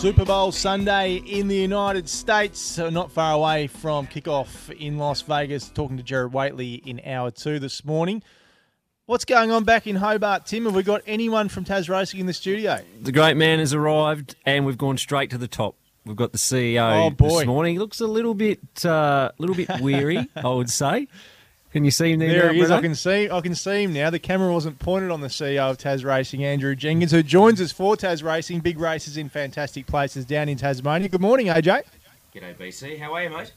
Super Bowl Sunday in the United States, so not far away from kickoff in Las Vegas. Talking to Jared Waitley in hour two this morning. What's going on back in Hobart, Tim? Have we got anyone from Tas Racing in the studio? The great man has arrived, and we've gone straight to the top. We've got the CEO Oh, this morning. He looks a little bit, uh, little bit weary, I would say. Can you see him there? There now, he is. Breno? I can see. I can see him now. The camera wasn't pointed on the CEO of Tas Racing, Andrew Jenkins, who joins us for Tas Racing. Big races in fantastic places down in Tasmania. Good morning, AJ. G'day, BC. How are you, mate?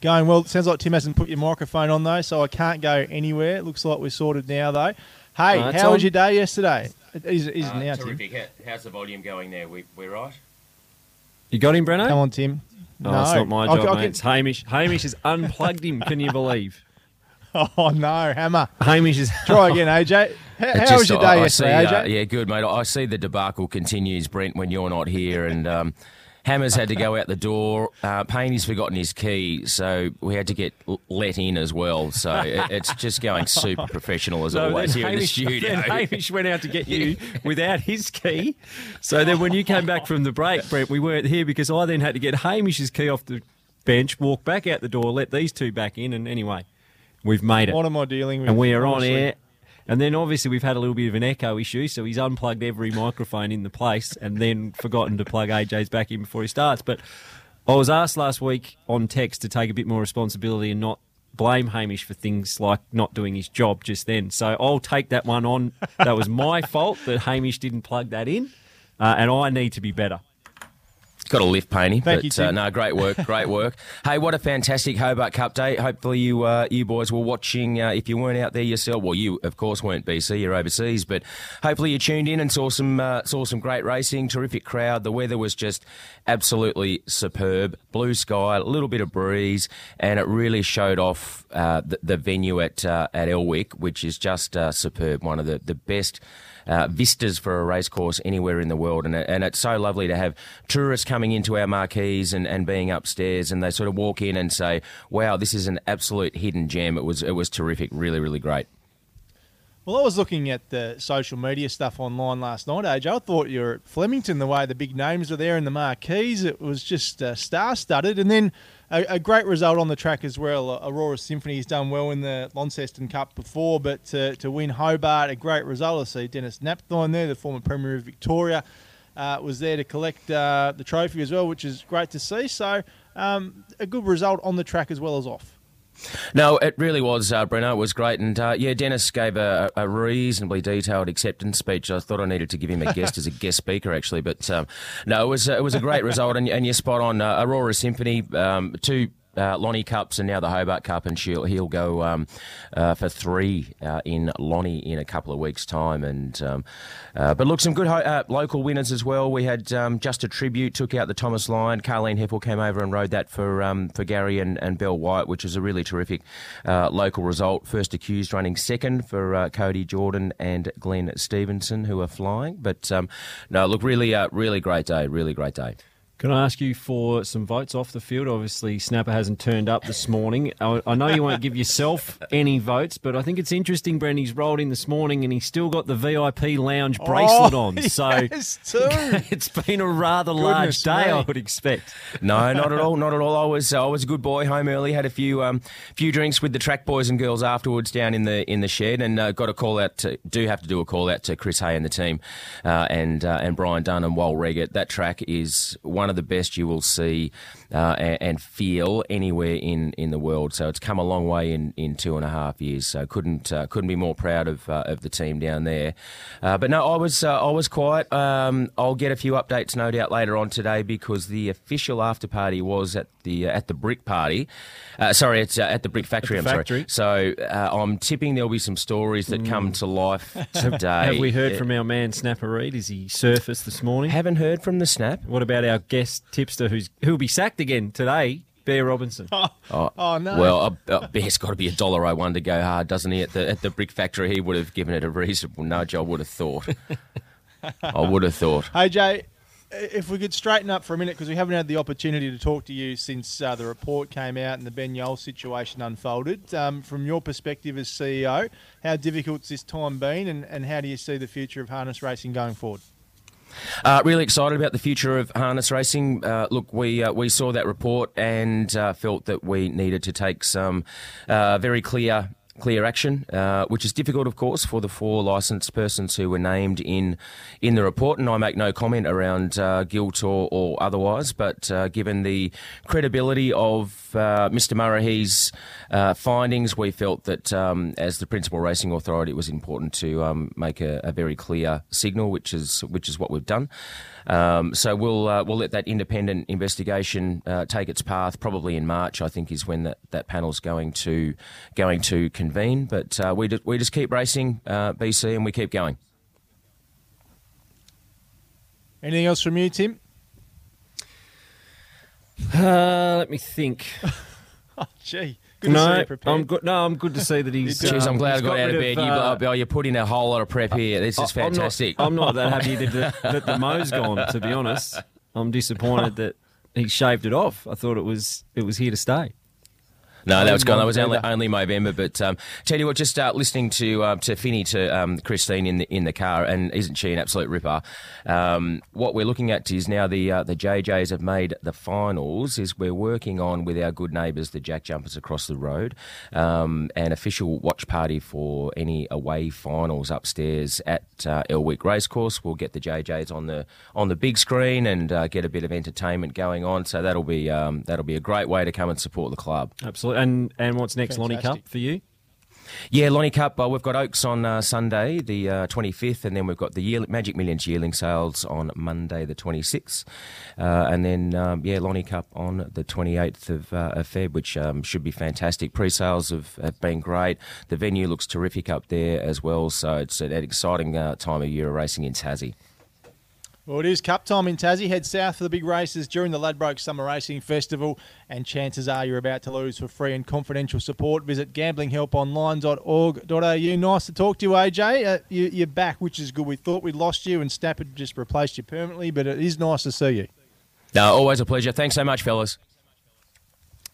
Going well. It Sounds like Tim hasn't put your microphone on though, so I can't go anywhere. It looks like we're sorted now though. Hey, No, it's how was your day yesterday? It is, is Uh, now, Tim. terrific. How- How's the volume going there? We, we're right? You got him, Breno? Come on, Tim. No, it's not my job, I mate. can- It's Hamish. Hamish has unplugged him. Can you believe? Oh no, Hammer. Hamish is. Try again, AJ. How, how just- was your day I yesterday, see, uh, AJ? yeah, good, mate. I see the debacle continues, Brent, when you're not here. And um, Hammer's had to go out the door. Uh, Payne's forgotten his key, so we had to get let in as well. So it, it's just going super professional as So always then here in the studio. then Hamish went out to get you without his key. So then when you came back from the break, Brent, we weren't here because I then had to get Hamish's key off the bench, walk back out the door, let these two back in, and anyway, we've made it. What am I dealing with? and we are on honestly? air. And then obviously we've had a little bit of an echo issue, so he's unplugged every microphone in the place and then forgotten to plug AJ's back in before he starts. But I was asked last week on text to take a bit more responsibility and not blame Hamish for things like not doing his job just then. So I'll take that one on. That was my fault that Hamish didn't plug that in, uh, and I need to be better. Got a lift, Painey. Thank but, you. Uh, no, great work, great work. hey, what a fantastic Hobart Cup day. Hopefully, you uh, you boys were watching. Uh, if you weren't out there yourself, well, you of course weren't BC. You're overseas, but hopefully you tuned in and saw some uh, saw some great racing. Terrific crowd. The weather was just absolutely superb. Blue sky, a little bit of breeze, and it really showed off uh, the, the venue at uh, at Elwick, which is just uh, superb. One of the the best uh, vistas for a racecourse anywhere in the world. And, and it's so lovely to have tourists coming into our marquees and, and being upstairs and they sort of walk in and say, wow, this is an absolute hidden gem. It was, it was terrific. Really, really great. Well, I was looking at the social media stuff online last night, AJ. I thought you were at Flemington the way the big names were there in the marquees. It was just uh, star studded. And then a, a great result on the track as well. Aurora Symphony has done well in the Launceston Cup before, but to, to win Hobart, a great result. I see Dennis Napthine there, the former Premier of Victoria, uh, was there to collect uh, the trophy as well, which is great to see. So um, a good result on the track as well as off. No, it really was, uh, Breno. It was great. And uh, yeah, Dennis gave a, a reasonably detailed acceptance speech. I thought I needed to give him a guest as a guest speaker, actually. But um, no, it was, it was a great result. And, and you're spot on. Uh, Aurora Symphony, um, two. Uh, Lonnie Cups and now the Hobart Cup, and she'll, he'll go um, uh, for three uh, in Lonnie in a couple of weeks' time. And um, uh, but look, some good ho- uh, local winners as well. We had um, just a tribute took out the Thomas Line. Carleen Hefel came over and rode that for um, for Gary and, and Bell White, which was a really terrific uh, local result. First accused running second for Cody Jordan and Glenn Stevenson, who are flying. But um, no, look, really, really great day. Really great day. Can I ask you for some votes off the field? Obviously, Snapper hasn't turned up this morning. I, I know you won't give yourself any votes, but I think it's interesting, Brent. He's rolled in this morning and he's still got the VIP lounge bracelet Oh, on. So yes, too. it's been a rather large day, me. I would expect. No, not at all, not at all. I was I was a good boy, home early, had a few um, few drinks with the track boys and girls afterwards down in the in the shed, and uh, got a call out. To, do have to do a call out to Chris Hay and the team, uh, and uh, and Brian Dunn and Wal Reggett. That track is one of the best you will see uh, and, and feel anywhere in, in the world. So it's come a long way in, in two and a half years. So couldn't uh, couldn't be more proud of uh, of the team down there. Uh, but no, I was uh, I was quiet. Um, I'll get a few updates no doubt later on today because the official after party was at the uh, at the brick party. Uh, sorry, it's uh, at the brick factory. the I'm factory. sorry. So uh, I'm tipping there'll be some stories that come to life today. Mm. Have we heard Uh, from our man Snapper Reed? Is he surfaced this morning? Haven't heard from the snap. What about our guest tipster who's who'll be sacked again today? Bear Robinson. Oh, Oh, no. Well, uh, uh, Bear's got to be a dollar oh one to go hard, doesn't he? At the at the brick factory, he would have given it a reasonable nudge. I would have thought. I would have thought. Hey, Jay, if we could straighten up for a minute, because we haven't had the opportunity to talk to you since uh, the report came out and the Ben Yole situation unfolded. Um, from your perspective as CEO, how difficult's this time been, and, and how do you see the future of harness racing going forward? Uh, really excited about the future of harness racing. Uh, look, we uh, we saw that report and uh, felt that we needed to take some uh, very clear. Clear action, uh, which is difficult, of course, for the four licensed persons who were named in in the report, and I make no comment around uh, guilt or, or otherwise. But uh, given the credibility of uh, Mr. Murray's uh, findings, we felt that um, as the principal racing authority, it was important to um, make a, a very clear signal, which is which is what we've done. Um, so we'll uh, we'll let that independent investigation take its path. Probably in March, I think, is when that, that panel's going to going to convene. But uh, we just, we just keep racing uh, BC and we keep going. Anything else from you, Tim? Uh, let me think. Oh, gee. Good to see no, you. I'm good. No, I'm good to see that he's. Jeez, Jeez, I'm um, glad I he's got, out of bed. you, uh, oh, you're putting a whole lot of prep here. This is I- I'm not- fantastic. I'm not, that happy that, that the mo's gone. To be honest, I'm disappointed that he shaved it off. I thought it was it was here to stay. No, that was gone. That was only, Either. only Movember. But um, tell you what, just uh, listening to uh, to Finny to um, Christine in the in the car, and isn't she an absolute ripper? Um, what we're looking at is now the uh, the JJs have made the finals. Is we're working on with our good neighbours, the Jack Jumpers across the road, um, an official watch party for any away finals upstairs at uh, Elwick Racecourse. We'll get the JJs on the on the big screen and uh, get a bit of entertainment going on. So that'll be um, that'll be a great way to come and support the club. Absolutely. And and what's next, Lonnie Cup for you? Yeah, Lonnie Cup. Uh, we've got Oaks on uh, Sunday, the uh, 25th, and then we've got the year, Magic Millions yearling sales on Monday, the 26th, uh, and then um, yeah, Lonnie Cup on the 28th of, uh, of Feb, which um, should be fantastic. Pre-sales have, have been great. The venue looks terrific up there as well, so it's an exciting uh, time of year racing in Tassie. Well, it is Cup time in Tassie. Head south for the big races during the Ladbroke Summer Racing Festival, and chances are you're about to lose for free and confidential support. Visit gamblinghelponline.org.au. Nice to talk to you, AJ. Uh, you, you're back, which is good. We thought we'd lost you and Snap had just replaced you permanently, but it is nice to see you. No, always a pleasure. Thanks so much, fellas.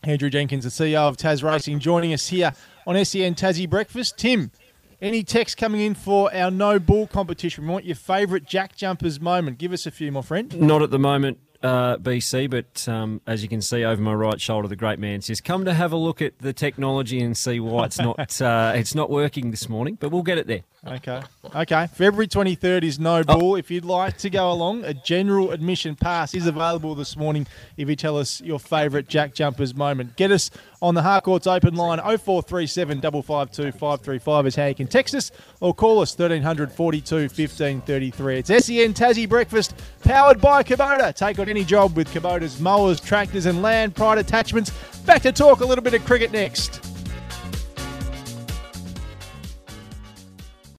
Andrew Jenkins, the CEO of Tas Racing, joining us here on SEN Tassie Breakfast. Tim, any text coming in for our no bull competition? We want your favourite Jack Jumpers moment. Give us a few, my friend. Not at the moment, uh, BC, but um, as you can see over my right shoulder, the great man says, "Come to have a look at the technology and see why it's not uh, it's not working this morning." But we'll get it there. Okay. Okay. February 23rd is no bull. If you'd like to go along, a general admission pass is available this morning if you tell us your favourite Jack Jumpers moment. Get us on the Harcourts open line 0437 552 535 is how you can text us or call us 1300 42 1533. It's SEN Tassie Breakfast powered by Kubota. Take on any job with Kubota's mowers, tractors and land pride attachments. Back to talk a little bit of cricket next.